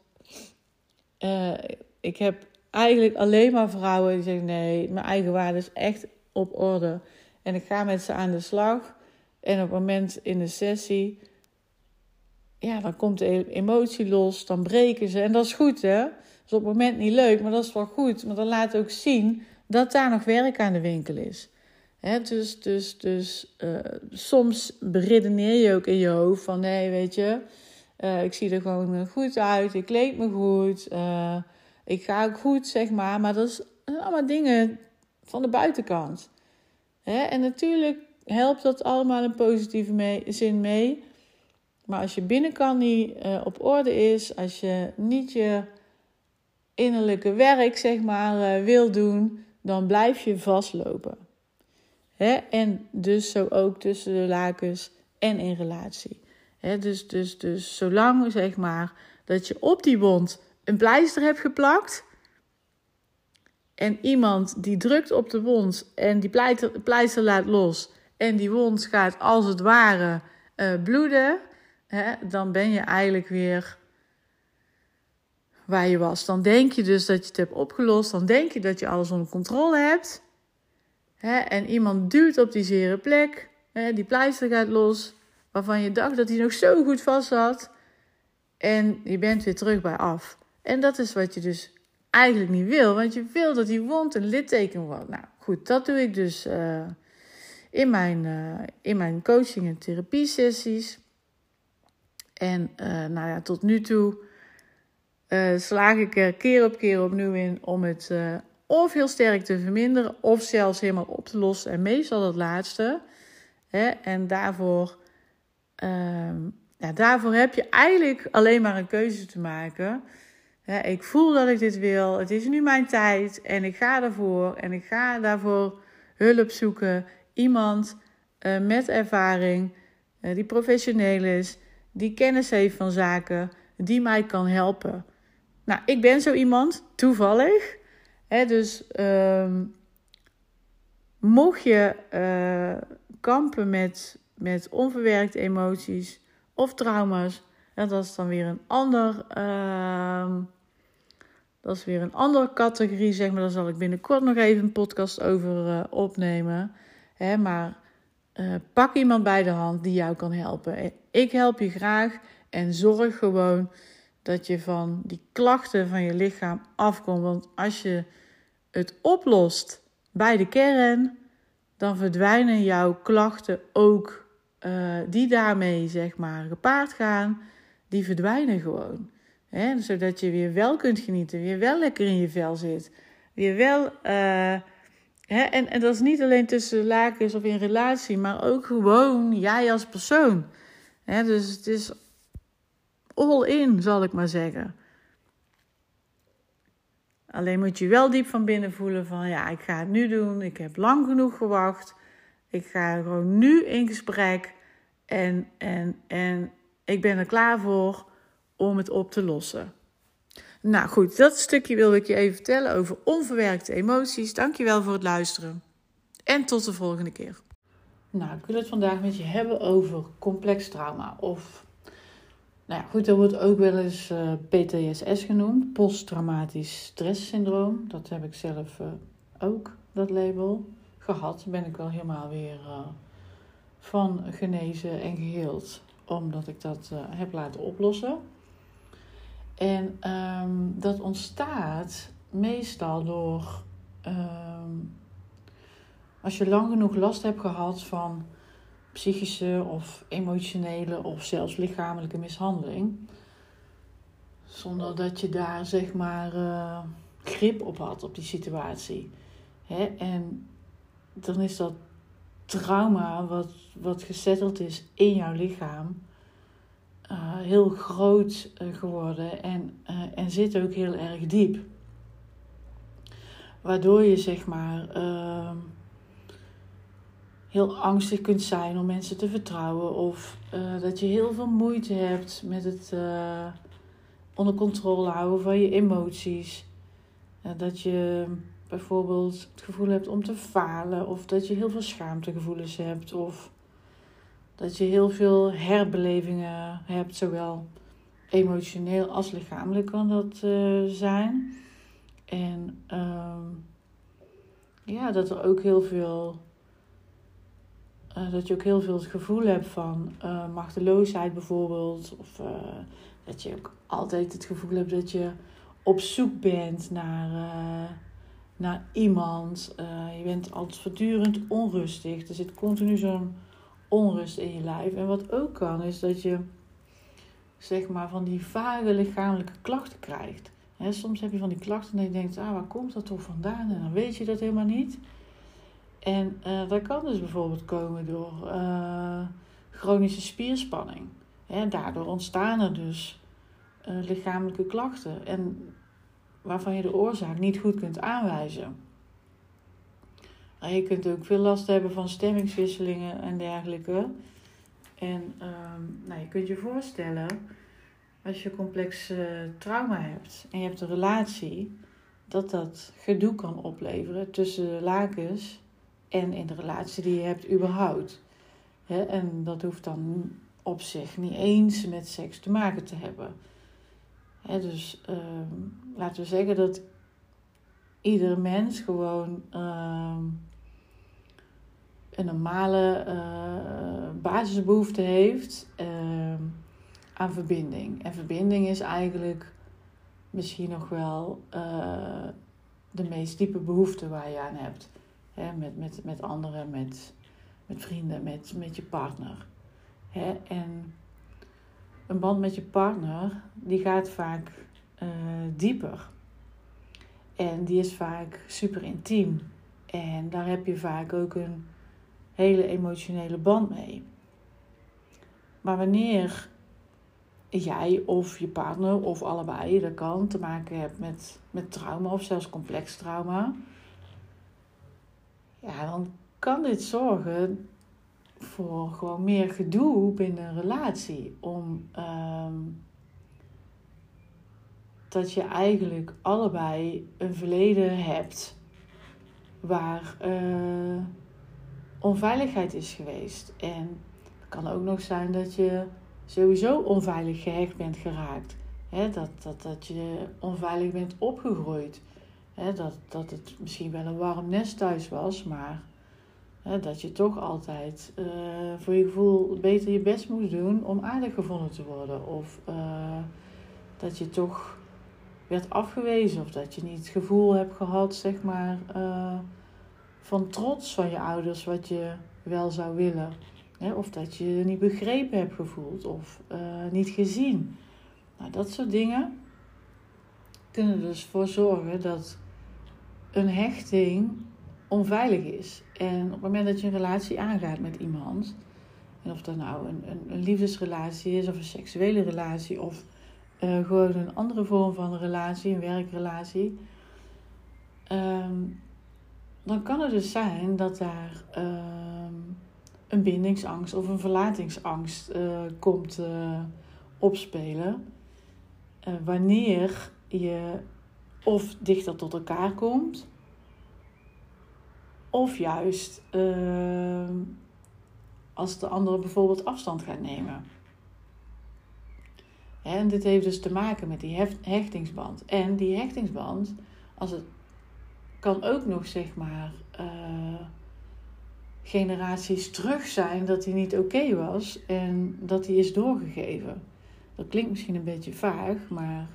A: Uh, ik heb eigenlijk alleen maar vrouwen die zeggen: nee, mijn eigen waarde is echt op orde. En ik ga met ze aan de slag. En op het moment in de sessie, ja, dan komt de emotie los, dan breken ze. En dat is goed, hè? Dat is op het moment niet leuk, maar dat is wel goed. Maar dan laat ook zien dat daar nog werk aan de winkel is dus dus, dus uh, soms beredeneer je ook in je hoofd van nee, weet je, uh, ik zie er gewoon goed uit, ik kleed me goed, uh, ik ga ook goed, zeg maar. Maar dat is allemaal dingen van de buitenkant. en natuurlijk helpt dat allemaal in positieve zin mee. Maar als je binnenkant niet op orde is, als je niet je innerlijke werk, zeg maar, wil doen, dan blijf je vastlopen. Hè? En dus zo ook tussen de lakens en in relatie. Hè? Dus, dus, dus zolang zeg maar dat je op die wond een pleister hebt geplakt. En iemand die drukt op de wond en die pleister, pleister laat los. En die wond gaat als het ware uh, bloeden. Hè, dan ben je eigenlijk weer waar je was. Dan denk je dus dat je het hebt opgelost. Dan denk je dat je alles onder controle hebt. Hè, en iemand duwt op die zere plek, hè, die pleister gaat los, waarvan je dacht dat hij nog zo goed vast zat. En je bent weer terug bij af. En dat is wat je dus eigenlijk niet wil, want je wil dat die wond een litteken wordt. Nou goed, dat doe ik dus uh, in, mijn, uh, in mijn coaching en therapie sessies. En uh, nou ja, tot nu toe slaag ik er keer op keer opnieuw in om het of heel sterk te verminderen, of zelfs helemaal op te lossen. En meestal dat laatste. Hè? En daarvoor, uh, ja, daarvoor heb je eigenlijk alleen maar een keuze te maken. Ik voel dat ik dit wil. Het is nu mijn tijd. En ik ga ervoor. En ik ga daarvoor hulp zoeken. Iemand uh, met ervaring, uh, die professioneel is, die kennis heeft van zaken, die mij kan helpen. Nou, ik ben zo iemand, toevallig dus um, mocht je uh, kampen met, met onverwerkte emoties of trauma's, dat is dan weer een ander. Uh, dat is weer een andere categorie, zeg maar. Daar zal ik binnenkort nog even een podcast over opnemen. Hè, maar uh, pak iemand bij de hand die jou kan helpen. Ik help je graag en zorg gewoon dat je van die klachten van je lichaam afkomt. Want als je het oplost bij de kern, dan verdwijnen jouw klachten ook, uh, die daarmee zeg maar gepaard gaan, die verdwijnen gewoon. Hè? Zodat je weer wel kunt genieten, weer wel lekker in je vel zit, weer wel uh, En, en dat is niet alleen tussen lakens of in relatie, maar ook gewoon jij als persoon. Dus het is all in, zal ik maar zeggen. Alleen moet je wel diep van binnen voelen van ja, ik ga het nu doen. Ik heb lang genoeg gewacht. Ik ga gewoon nu in gesprek. En, en, en ik ben er klaar voor om het op te lossen. Nou goed, dat stukje wilde ik je even vertellen over onverwerkte emoties. Dankjewel voor het luisteren. En tot de volgende keer. Nou, ik wil het vandaag met je hebben over complex trauma. Of, nou ja, goed, dat wordt ook wel eens uh, eh, PTSS genoemd. Posttraumatisch stresssyndroom. Dat heb ik zelf uh, ook, dat label, gehad. Ben ik wel helemaal weer uh, van genezen en geheeld. Omdat ik dat heb laten oplossen. En um, dat ontstaat meestal door um, als je lang genoeg last hebt gehad van psychische of emotionele of zelfs lichamelijke mishandeling, zonder dat je daar zeg maar uh, grip op had op die situatie. Hè? En dan is dat trauma wat, wat gezetteld is in jouw lichaam uh, heel groot uh, geworden en, uh, en zit ook heel erg diep. Waardoor je zeg maar ehm, heel angstig kunt zijn om mensen te vertrouwen of dat je heel veel moeite hebt met het onder controle houden van je emoties. dat je bijvoorbeeld het gevoel hebt om te falen of dat je heel veel schaamtegevoelens hebt of dat je heel veel herbelevingen hebt, zowel emotioneel als lichamelijk kan dat uh, zijn. En uh, ja, dat er ook heel veel. Uh, dat je ook heel veel het gevoel hebt van uh, machteloosheid bijvoorbeeld. Of dat je ook altijd het gevoel hebt dat je op zoek bent naar, naar iemand. je bent altijd voortdurend onrustig. Er zit continu zo'n onrust in je lijf. En wat ook kan, is dat je zeg maar van die vage lichamelijke klachten krijgt. Soms heb je van die klachten en je denkt, ah, waar komt dat toch vandaan? En dan weet je dat helemaal niet. En uh, dat kan dus bijvoorbeeld komen door uh, chronische spierspanning. Daardoor ontstaan er dus uh, lichamelijke klachten. En waarvan je de oorzaak niet goed kunt aanwijzen. Nou, je kunt ook veel last hebben van stemmingswisselingen en dergelijke. En um, nou, je kunt je voorstellen, als je complex uh, trauma hebt en je hebt een relatie, dat dat gedoe kan opleveren tussen de lakens en in de relatie die je hebt überhaupt. He, en dat hoeft dan op zich niet eens met seks te maken te hebben. He, dus um, laten we zeggen dat iedere mens gewoon um, een normale uh, basisbehoefte heeft uh, aan verbinding. En verbinding is eigenlijk misschien nog wel uh, de meest diepe behoefte waar je aan hebt. Hè, met, met, met anderen, met, met vrienden, met, met je partner. Hè, en een band met je partner, die gaat vaak uh, dieper. En die is vaak super intiem. En daar heb je vaak ook een hele emotionele band mee. Maar wanneer jij of je partner of allebei, dat kan, te maken hebt met, met trauma of zelfs complex trauma, ja, dan kan dit zorgen voor gewoon meer gedoe binnen een relatie. Om ehm, dat je eigenlijk allebei een verleden hebt waar. Uh, onveiligheid is geweest. En het kan ook nog zijn dat je sowieso onveilig gehecht bent geraakt. Dat, dat, dat je onveilig bent opgegroeid. Dat, dat het misschien wel een warm nest thuis was, maar dat je toch altijd uh, voor je gevoel beter je best moest doen om aardig gevonden te worden. Of uh, dat je toch werd afgewezen of dat je niet het gevoel hebt gehad, zeg maar. Uh, van trots van je ouders wat je wel zou willen. Of dat je je niet begrepen hebt gevoeld of uh, niet gezien. Nou, dat soort dingen kunnen er dus voor zorgen dat een hechting onveilig is. En op het moment dat je een relatie aangaat met iemand, en of dat nou een, een, liefdesrelatie is, of een seksuele relatie, of uh, gewoon een andere vorm van relatie, een werkrelatie, um, dan kan het dus zijn dat daar um, een bindingsangst of een verlatingsangst uh, komt uh, opspelen. wanneer je of dichter tot elkaar komt, of juist uh, als de andere bijvoorbeeld afstand gaat nemen. En dit heeft dus te maken met die hechtingsband. En die hechtingsband, als het kan ook nog zeg maar uh, generaties terug zijn dat hij niet oké was en dat hij is doorgegeven. Dat klinkt misschien een beetje vaag, maar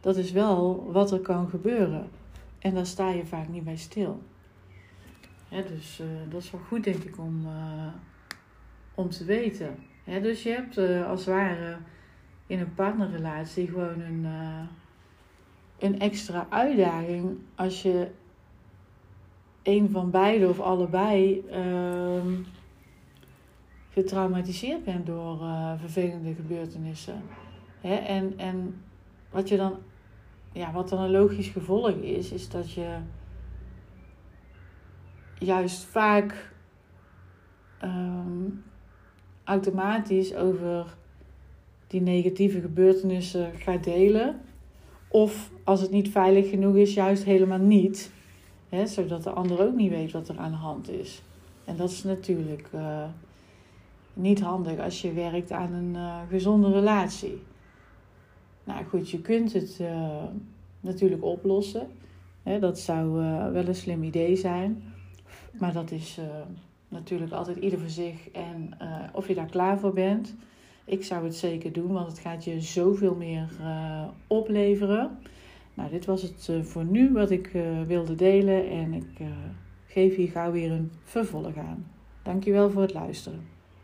A: dat is wel wat er kan gebeuren. En daar sta je vaak niet bij stil. dus uh, dat is wel goed, denk ik, om, uh, om te weten. dus je hebt als het ware in een partnerrelatie gewoon een, een extra uitdaging als je een van beide of allebei ehm, getraumatiseerd bent door vervelende gebeurtenissen. en, en wat je dan ja, wat dan een logisch gevolg is, is dat je juist vaak ehm, automatisch over die negatieve gebeurtenissen gaat delen. Of als het niet veilig genoeg is, juist helemaal niet. Zodat de ander ook niet weet wat er aan de hand is. En dat is natuurlijk uh, niet handig als je werkt aan een uh, gezonde relatie. Nou goed, je kunt het uh, natuurlijk oplossen. dat zou wel een slim idee zijn. Maar dat is natuurlijk altijd ieder voor zich en of je daar klaar voor bent. Ik zou het zeker doen, want het gaat je zoveel meer opleveren. Nou, dit was het voor nu wat ik wilde delen en ik geef hier gauw weer een vervolg aan. Dankjewel voor het luisteren.